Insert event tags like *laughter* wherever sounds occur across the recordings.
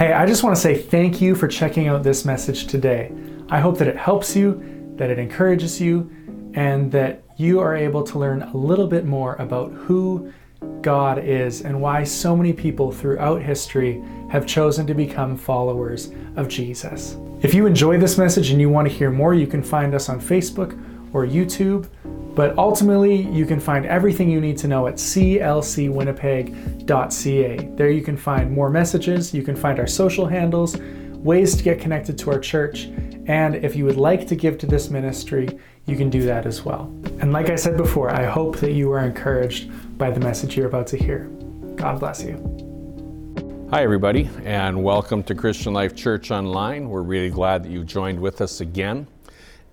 Hey, I just want to say thank you for checking out this message today. I hope that it helps you, that it encourages you, and that you are able to learn a little bit more about who God is and why so many people throughout history have chosen to become followers of Jesus. If you enjoy this message and you want to hear more, you can find us on Facebook or YouTube. But ultimately, you can find everything you need to know at clcwinnipeg.ca. There you can find more messages, you can find our social handles, ways to get connected to our church, and if you would like to give to this ministry, you can do that as well. And like I said before, I hope that you are encouraged by the message you're about to hear. God bless you. Hi, everybody, and welcome to Christian Life Church Online. We're really glad that you joined with us again.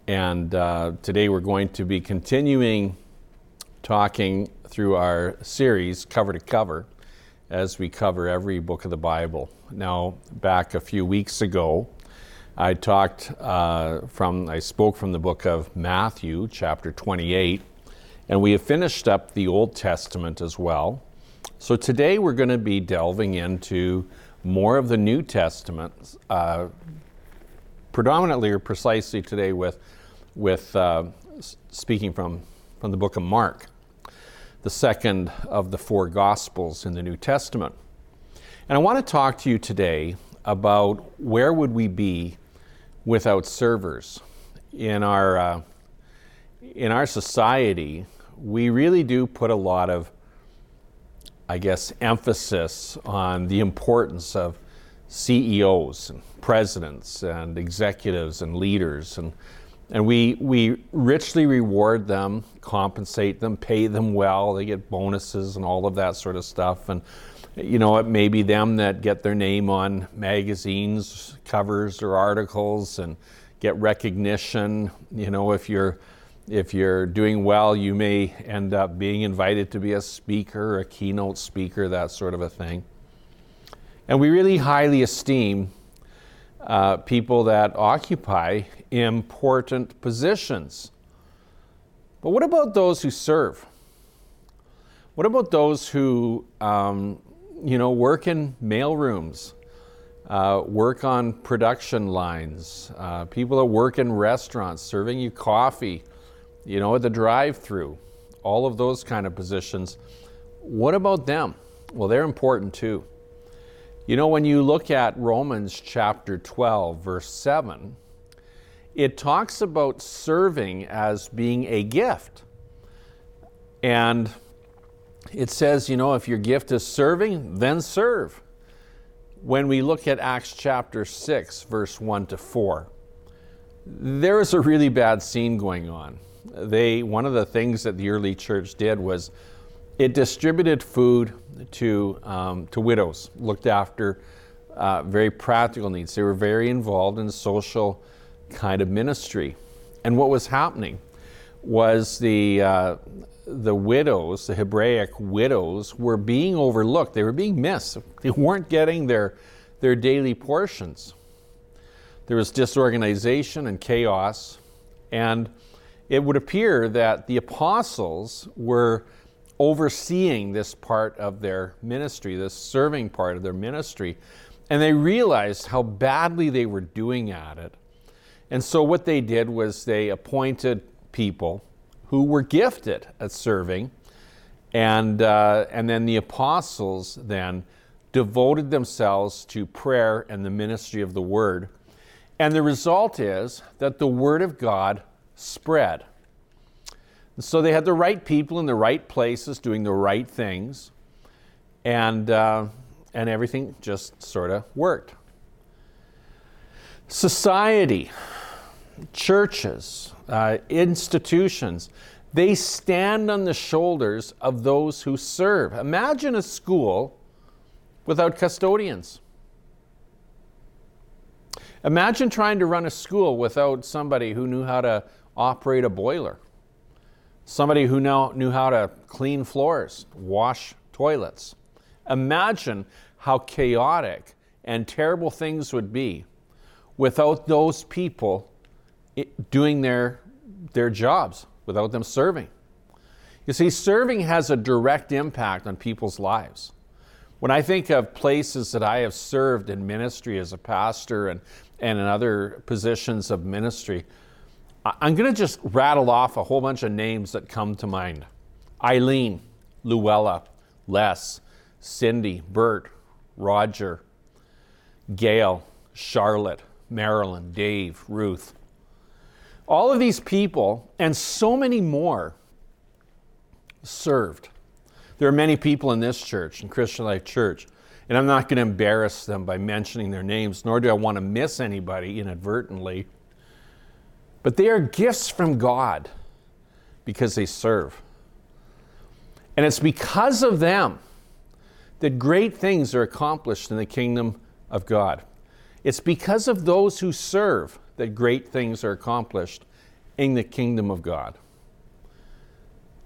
And uh, today we're going to be continuing talking through our series, cover to cover, as we cover every book of the Bible. Now, back a few weeks ago, I talked uh, from, I spoke from the book of Matthew, chapter 28, and we have finished up the Old Testament as well. So today we're going to be delving into more of the New Testament, uh, predominantly or precisely today with with uh, speaking from, from the book of Mark, the second of the four Gospels in the New Testament. And I want to talk to you today about where would we be without servers in our uh, in our society. We really do put a lot of, I guess, emphasis on the importance of CEOs and presidents and executives and leaders and and we, we richly reward them, compensate them, pay them well. They get bonuses and all of that sort of stuff. And, you know, it may be them that get their name on magazines, covers, or articles and get recognition. You know, if you're if you're doing well, you may end up being invited to be a speaker, a keynote speaker, that sort of a thing. And we really highly esteem uh, people that occupy important positions. But what about those who serve? What about those who, um, you know, work in mailrooms, uh, work on production lines, uh, people that work in restaurants, serving you coffee, you know, at the drive-through, all of those kind of positions. What about them? Well, they're important too. You know, when you look at Romans chapter 12, verse 7, it talks about serving as being a gift. And it says, you know, if your gift is serving, then serve. When we look at Acts chapter 6, verse 1 to 4, there is a really bad scene going on. They, one of the things that the early church did was it distributed food to, um, to widows, looked after uh, very practical needs. They were very involved in social kind of ministry. And what was happening was the, uh, the widows, the Hebraic widows, were being overlooked. They were being missed. They weren't getting their, their daily portions. There was disorganization and chaos. And it would appear that the apostles were overseeing this part of their ministry, this serving part of their ministry. And they realized how badly they were doing at it. And so what they did was they appointed people who were gifted at serving. And, uh, and then the apostles then devoted themselves to prayer and the ministry of the word. And the result is that the word of God spread. So they had the right people in the right places doing the right things, and, uh, and everything just sort of worked. Society, churches, uh, institutions, they stand on the shoulders of those who serve. Imagine a school without custodians. Imagine trying to run a school without somebody who knew how to operate a boiler somebody who now knew how to clean floors, wash toilets. Imagine how chaotic and terrible things would be without those people doing their, their jobs, without them serving. You see, serving has a direct impact on people's lives. When I think of places that I have served in ministry as a pastor and, and in other positions of ministry, I'm going to just rattle off a whole bunch of names that come to mind Eileen, Luella, Les, Cindy, Bert, Roger, Gail, Charlotte, Marilyn, Dave, Ruth. All of these people, and so many more, served. There are many people in this church, in Christian Life Church, and I'm not going to embarrass them by mentioning their names, nor do I want to miss anybody inadvertently. But they are gifts from God because they serve. And it's because of them that great things are accomplished in the kingdom of God. It's because of those who serve that great things are accomplished in the kingdom of God.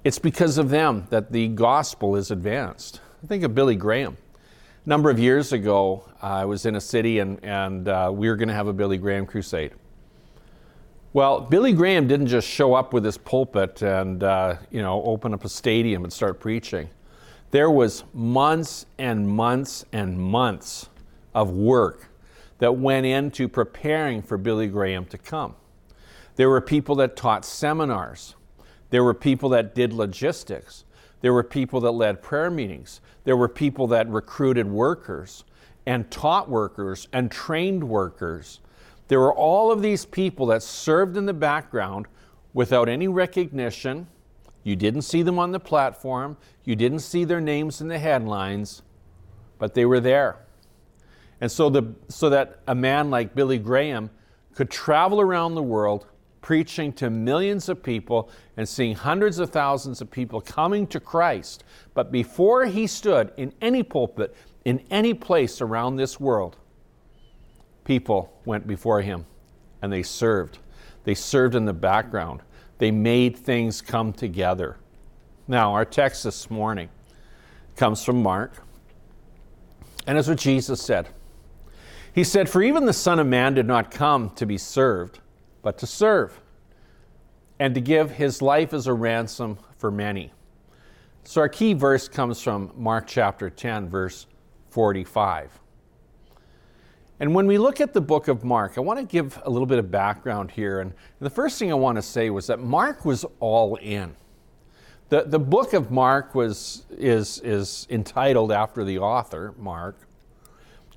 It's because of them that the gospel is advanced. Think of Billy Graham. A number of years ago, uh, I was in a city and, and uh, we were going to have a Billy Graham crusade. Well, Billy Graham didn't just show up with his pulpit and uh, you know open up a stadium and start preaching. There was months and months and months of work that went into preparing for Billy Graham to come. There were people that taught seminars. There were people that did logistics. There were people that led prayer meetings. There were people that recruited workers and taught workers and trained workers. There were all of these people that served in the background without any recognition. You didn't see them on the platform, you didn't see their names in the headlines, but they were there. And so, the, so that a man like Billy Graham could travel around the world preaching to millions of people and seeing hundreds of thousands of people coming to Christ. But before he stood in any pulpit, in any place around this world, people went before him and they served. They served in the background. They made things come together. Now, our text this morning comes from Mark, and it's what Jesus said. He said, For even the Son of Man did not come to be served, but to serve, and to give his life as a ransom for many. So our key verse comes from Mark chapter 10, verse 45. And when we look at the book of Mark, I want to give a little bit of background here. And the first thing I want to say was that Mark was all in. The, the book of Mark was, is, is entitled after the author, Mark.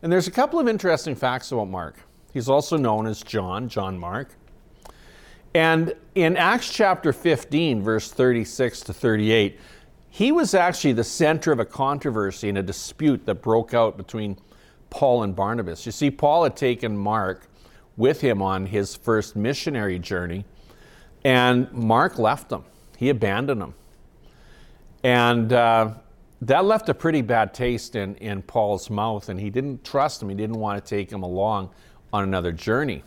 And there's a couple of interesting facts about Mark. He's also known as John, John Mark. And in Acts chapter 15, verse 36 to 38, he was actually the center of a controversy and a dispute that broke out between Paul and Barnabas. You see, Paul had taken Mark with him on his first missionary journey, and Mark left him. He abandoned him. And uh, that left a pretty bad taste in, in Paul's mouth, and he didn't trust him. He didn't want to take him along on another journey.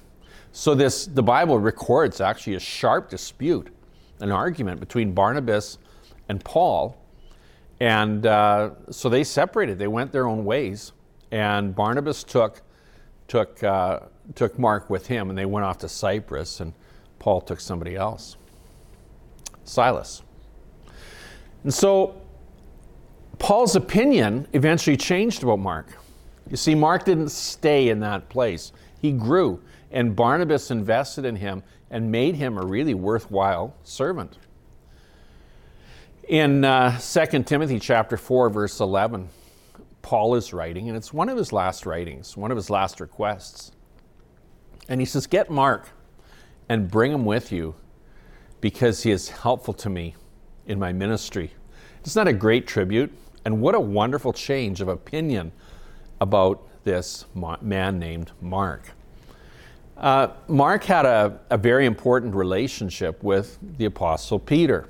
So this the Bible records actually a sharp dispute, an argument between Barnabas and Paul, and uh, so they separated. They went their own ways, and Barnabas took took uh, took Mark with him, and they went off to Cyprus, and Paul took somebody else, Silas. And so Paul's opinion eventually changed about Mark. You see, Mark didn't stay in that place. He grew, and Barnabas invested in him and made him a really worthwhile servant. In uh, 2 Timothy chapter 4, verse 11, Paul is writing, and it's one of his last writings, one of his last requests. And he says, Get Mark and bring him with you because he is helpful to me in my ministry. It's not a great tribute. And what a wonderful change of opinion about this man named Mark. Uh, Mark had a, a very important relationship with the Apostle Peter.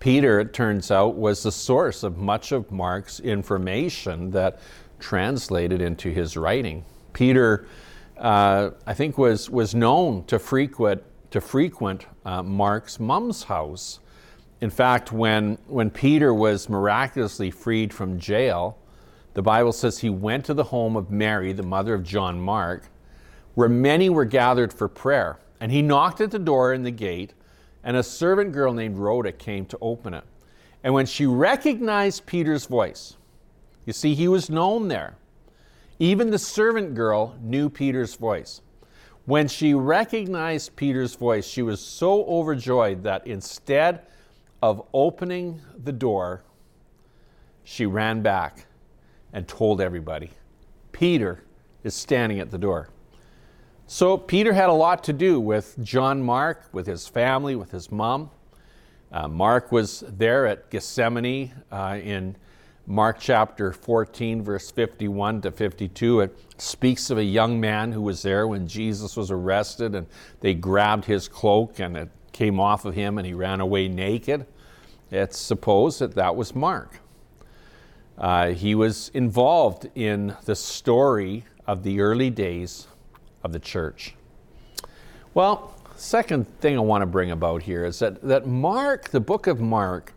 Peter, it turns out, was the source of much of Mark's information that translated into his writing. Peter, uh, I think, was, was known to frequent, to frequent uh, Mark's mom's house in fact, when, when Peter was miraculously freed from jail, the Bible says he went to the home of Mary, the mother of John Mark, where many were gathered for prayer. And he knocked at the door in the gate, and a servant girl named Rhoda came to open it. And when she recognized Peter's voice, You see, he was known there. Even the servant girl knew Peter's voice. When she recognized Peter's voice, she was so overjoyed that instead of opening the door, she ran back and told everybody, Peter is standing at the door. So Peter had a lot to do with John Mark, with his family, with his mom. Uh, Mark was there at Gethsemane uh, in Mark chapter 14, verse 51 to 52. It speaks of a young man who was there when Jesus was arrested, and they grabbed his cloak and it came off of him and he ran away naked. It's supposed that that was Mark. Uh, he was involved in the story of the early days of the church. Well, second thing I want to bring about here is that, that Mark, the book of Mark,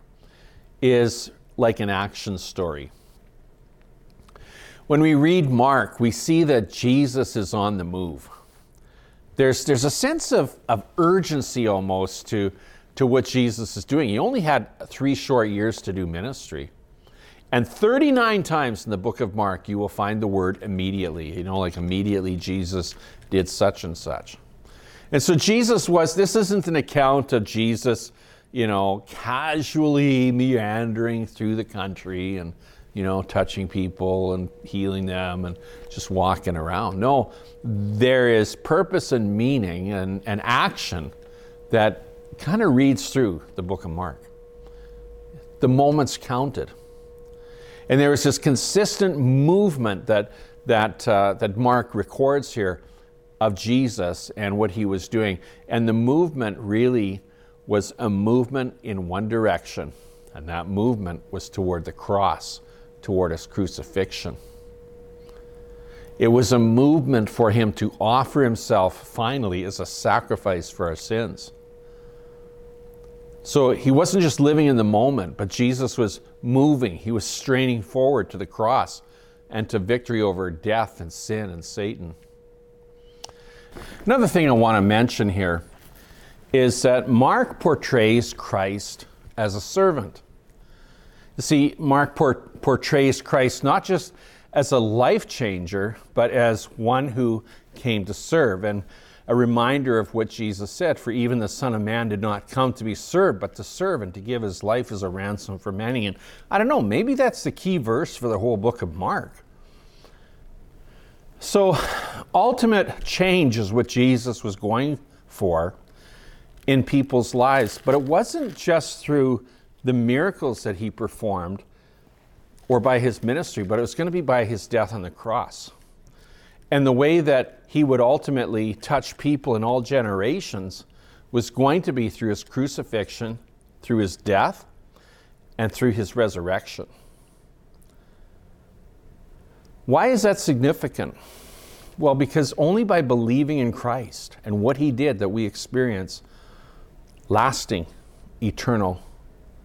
is like an action story. When we read Mark, we see that Jesus is on the move. There's, there's a sense of, of urgency almost to, to what Jesus is doing. He only had three short years to do ministry. And 39 times in the book of Mark, you will find the word immediately. You know, like immediately Jesus did such and such. And so Jesus was, this isn't an account of Jesus, you know, casually meandering through the country and, you know, touching people and healing them and just walking around. No, there is purpose and meaning and, and action that kind of reads through the book of Mark. The moments counted. And there was this consistent movement that, that, uh, that Mark records here of Jesus and what he was doing. And the movement really was a movement in one direction, and that movement was toward the cross, toward his crucifixion. It was a movement for him to offer himself finally as a sacrifice for our sins. So he wasn't just living in the moment, but Jesus was moving. He was straining forward to the cross and to victory over death and sin and Satan. Another thing I want to mention here is that Mark portrays Christ as a servant. You see, Mark por- portrays Christ not just as a life changer, but as one who came to serve. And a reminder of what Jesus said For even the Son of Man did not come to be served, but to serve and to give his life as a ransom for many. And I don't know, maybe that's the key verse for the whole book of Mark. So, ultimate change is what Jesus was going for in people's lives. But it wasn't just through the miracles that he performed or by his ministry, but it was going to be by his death on the cross and the way that he would ultimately touch people in all generations was going to be through his crucifixion, through his death, and through his resurrection. Why is that significant? Well, because only by believing in Christ and what he did that we experience lasting, eternal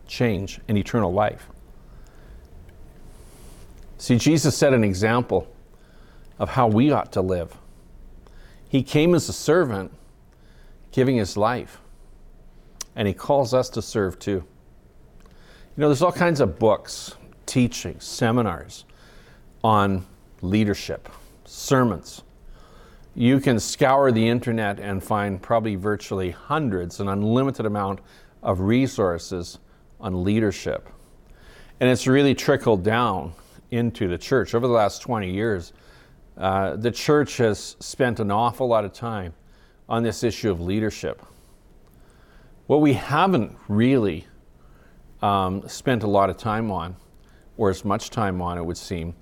change and eternal life. See, Jesus set an example of how we ought to live. He came as a servant, giving his life, and he calls us to serve too. You know, there's all kinds of books, teachings, seminars on leadership, sermons. You can scour the internet and find probably virtually hundreds, an unlimited amount of resources on leadership. And it's really trickled down into the church. Over the last 20 years, uh, the church has spent an awful lot of time on this issue of leadership. What we haven't really um, spent a lot of time on, or as much time on, it would seem,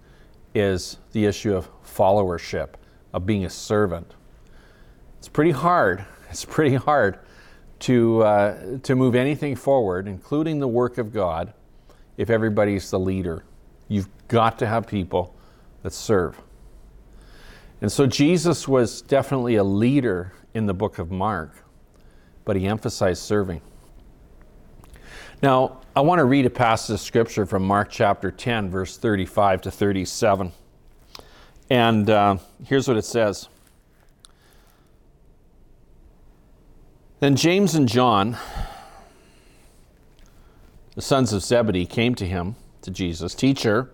is the issue of followership, of being a servant. It's pretty hard. *laughs* It's pretty hard to, uh, to move anything forward, including the work of God, if everybody's the leader. You've got to have people that serve. And so Jesus was definitely a leader in the book of Mark, but he emphasized serving. Now, I want to read a passage of scripture from Mark chapter 10, verse 35 to 37. And uh, here's what it says Then James and John, the sons of Zebedee, came to him, to Jesus, Teacher,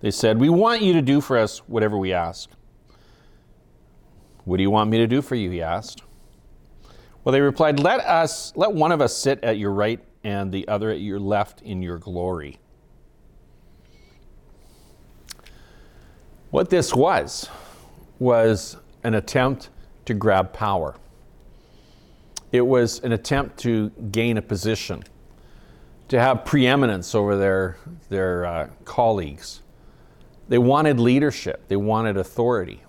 They said, We want you to do for us whatever we ask. What do you want me to do for you? He asked. Well, they replied, Let us, let one of us sit at your right and the other at your left in your glory. What this was, was an attempt to grab power. It was an attempt to gain a position, to have preeminence over their, their uh, colleagues. They wanted leadership, they wanted authority.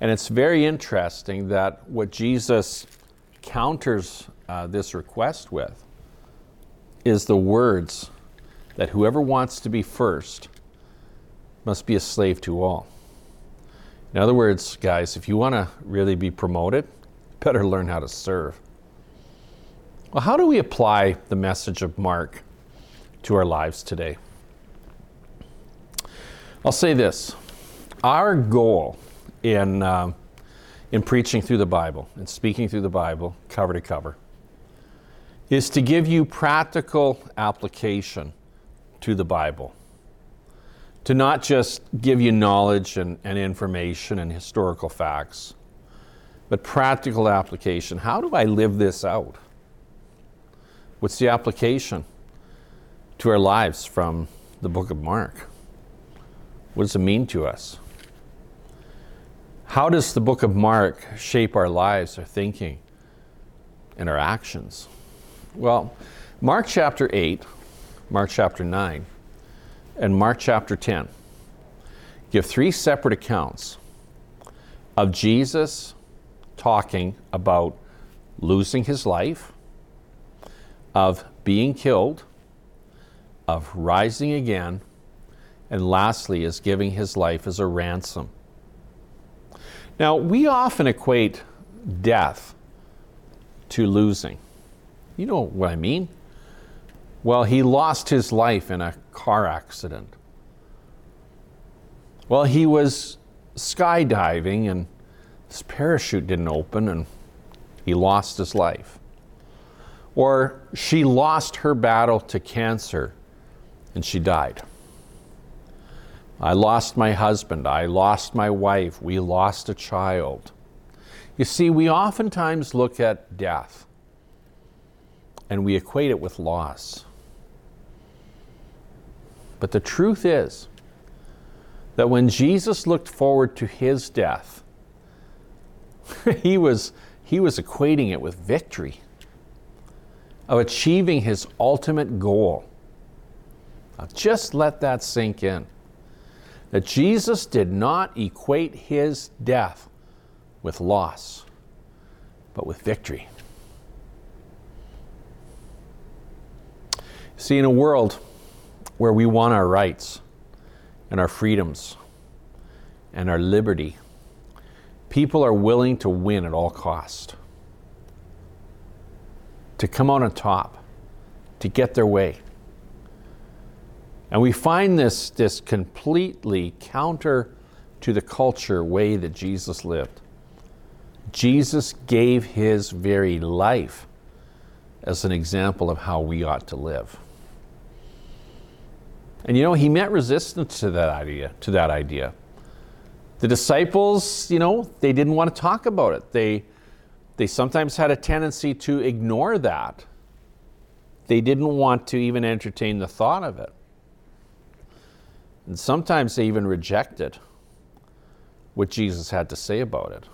And it's very interesting that what Jesus counters uh, this request with is the words that whoever wants to be first must be a slave to all. In other words, guys, if you want to really be promoted, better learn how to serve. Well, how do we apply the message of Mark to our lives today? I'll say this our goal in, uh, in preaching through the Bible and speaking through the Bible, cover to cover, is to give you practical application to the Bible. To not just give you knowledge and, and information and historical facts, but practical application. How do I live this out? What's the application to our lives from the book of Mark? What does it mean to us? How does the book of Mark shape our lives, our thinking, and our actions? Well, Mark chapter 8, Mark chapter 9, and Mark chapter 10 give three separate accounts of Jesus talking about losing his life, of being killed, of rising again, and lastly, is giving his life as a ransom now, we often equate death to losing. You know what I mean? Well, he lost his life in a car accident. Well, he was skydiving and his parachute didn't open and he lost his life. Or she lost her battle to cancer and she died. I lost my husband. I lost my wife. We lost a child. You see, we oftentimes look at death and we equate it with loss. But the truth is that when Jesus looked forward to his death, *laughs* he was, he was equating it with victory, of achieving his ultimate goal. Now, just let that sink in that Jesus did not equate his death with loss, but with victory. See, in a world where we want our rights and our freedoms and our liberty, people are willing to win at all cost, to come out on top, to get their way. And we find this, this completely counter to the culture way that Jesus lived. Jesus gave his very life as an example of how we ought to live. And you know, he met resistance to that idea, to that idea. The disciples, you know, they didn't want to talk about it. They they sometimes had a tendency to ignore that. They didn't want to even entertain the thought of it. And sometimes they even rejected what Jesus had to say about it.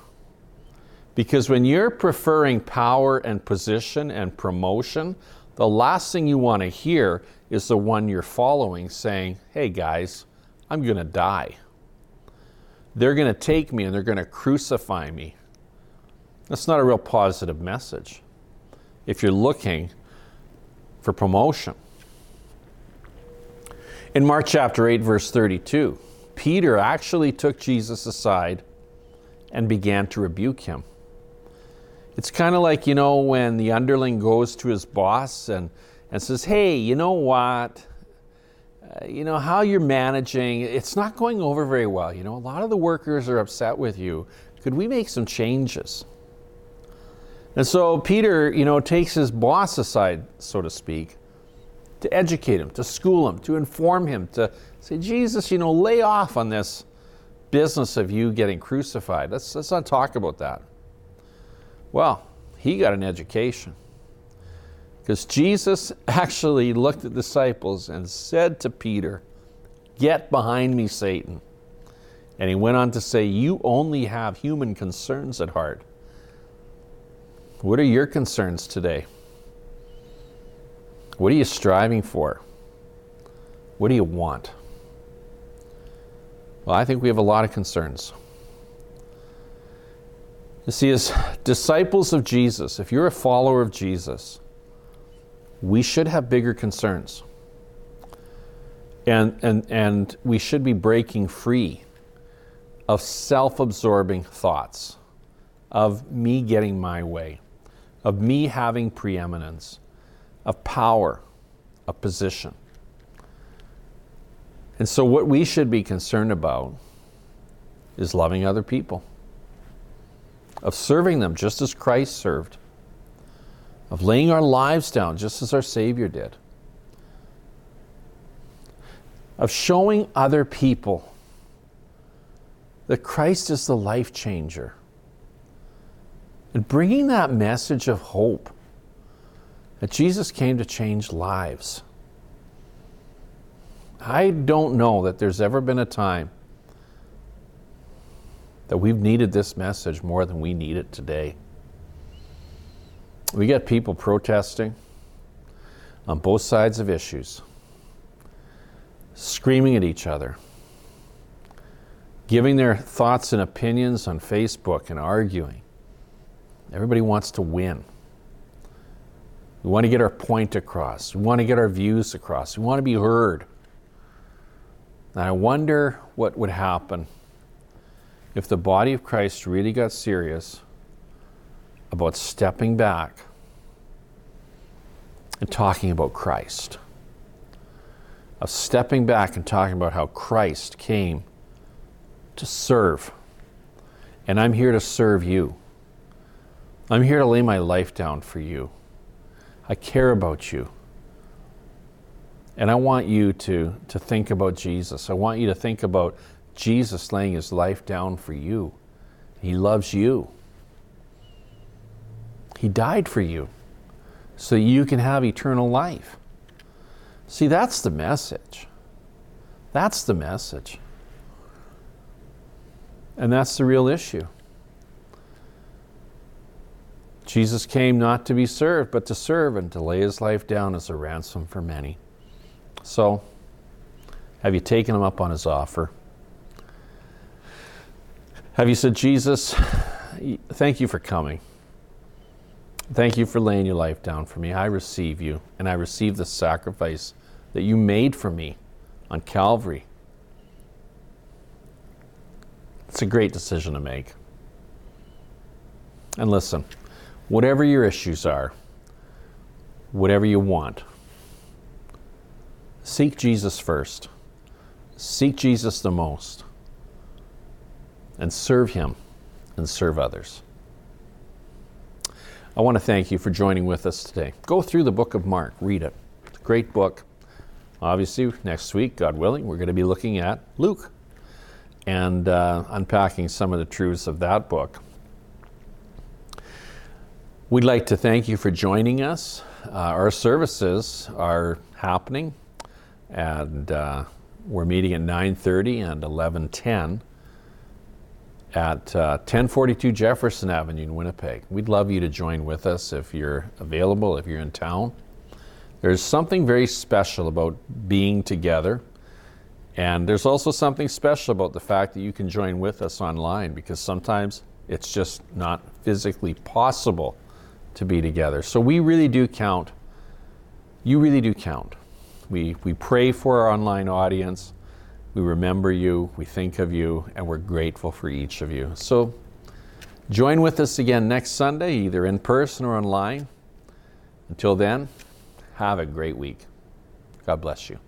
Because when you're preferring power and position and promotion, the last thing you want to hear is the one you're following saying, Hey guys, I'm going to die. They're going to take me and they're going to crucify me. That's not a real positive message if you're looking for promotion. In Mark chapter 8, verse 32, Peter actually took Jesus aside and began to rebuke him. It's kind of like, you know, when the underling goes to his boss and, and says, Hey, you know what? Uh, you know, how you're managing, it's not going over very well. You know, a lot of the workers are upset with you. Could we make some changes? And so Peter, you know, takes his boss aside, so to speak, to educate him, to school him, to inform him, to Say, Jesus, you know, lay off on this business of you getting crucified. Let's, let's not talk about that. Well, he got an education. Because Jesus *laughs* actually looked at disciples and said to Peter, Get behind me, Satan. And he went on to say, You only have human concerns at heart. What are your concerns today? What are you striving for? What do you want? Well, I think we have a lot of concerns. You see, as disciples of Jesus, if you're a follower of Jesus, we should have bigger concerns. And, and, and we should be breaking free of self absorbing thoughts, of me getting my way, of me having preeminence, of power, of position. And so, what we should be concerned about is loving other people, of serving them just as Christ served, of laying our lives down just as our Savior did, of showing other people that Christ is the life changer and bringing that message of hope that Jesus came to change lives. I don't know that there's ever been a time that we've needed this message more than we need it today. We get people protesting on both sides of issues, screaming at each other, giving their thoughts and opinions on Facebook and arguing. Everybody wants to win. We want to get our point across. We want to get our views across. We want to be heard. And I wonder what would happen if the body of Christ really got serious about stepping back and talking about Christ. Of stepping back and talking about how Christ came to serve. And I'm here to serve you. I'm here to lay my life down for you. I care about you. And I want you to, to think about Jesus. I want you to think about Jesus laying his life down for you. He loves you. He died for you so you can have eternal life. See, that's the message. That's the message. And that's the real issue. Jesus came not to be served, but to serve and to lay his life down as a ransom for many. So, have you taken him up on his offer? Have you said, Jesus, thank you for coming. Thank you for laying your life down for me. I receive you, and I receive the sacrifice that you made for me on Calvary. It's a great decision to make. And listen, whatever your issues are, whatever you want, Seek Jesus first. Seek Jesus the most. And serve Him and serve others. I want to thank you for joining with us today. Go through the book of Mark, read it. It's a great book. Obviously, next week, God willing, we're going to be looking at Luke and uh, unpacking some of the truths of that book. We'd like to thank you for joining us. Uh, our services are happening and uh, we're meeting at 9.30 and 11.10 at uh, 1042 Jefferson Avenue in Winnipeg. We'd love you to join with us if you're available, if you're in town. There's something very special about being together. And there's also something special about the fact that you can join with us online because sometimes it's just not physically possible to be together. So we really do count. You really do count. We, we pray for our online audience. We remember you, we think of you, and we're grateful for each of you. So join with us again next Sunday, either in person or online. Until then, have a great week. God bless you.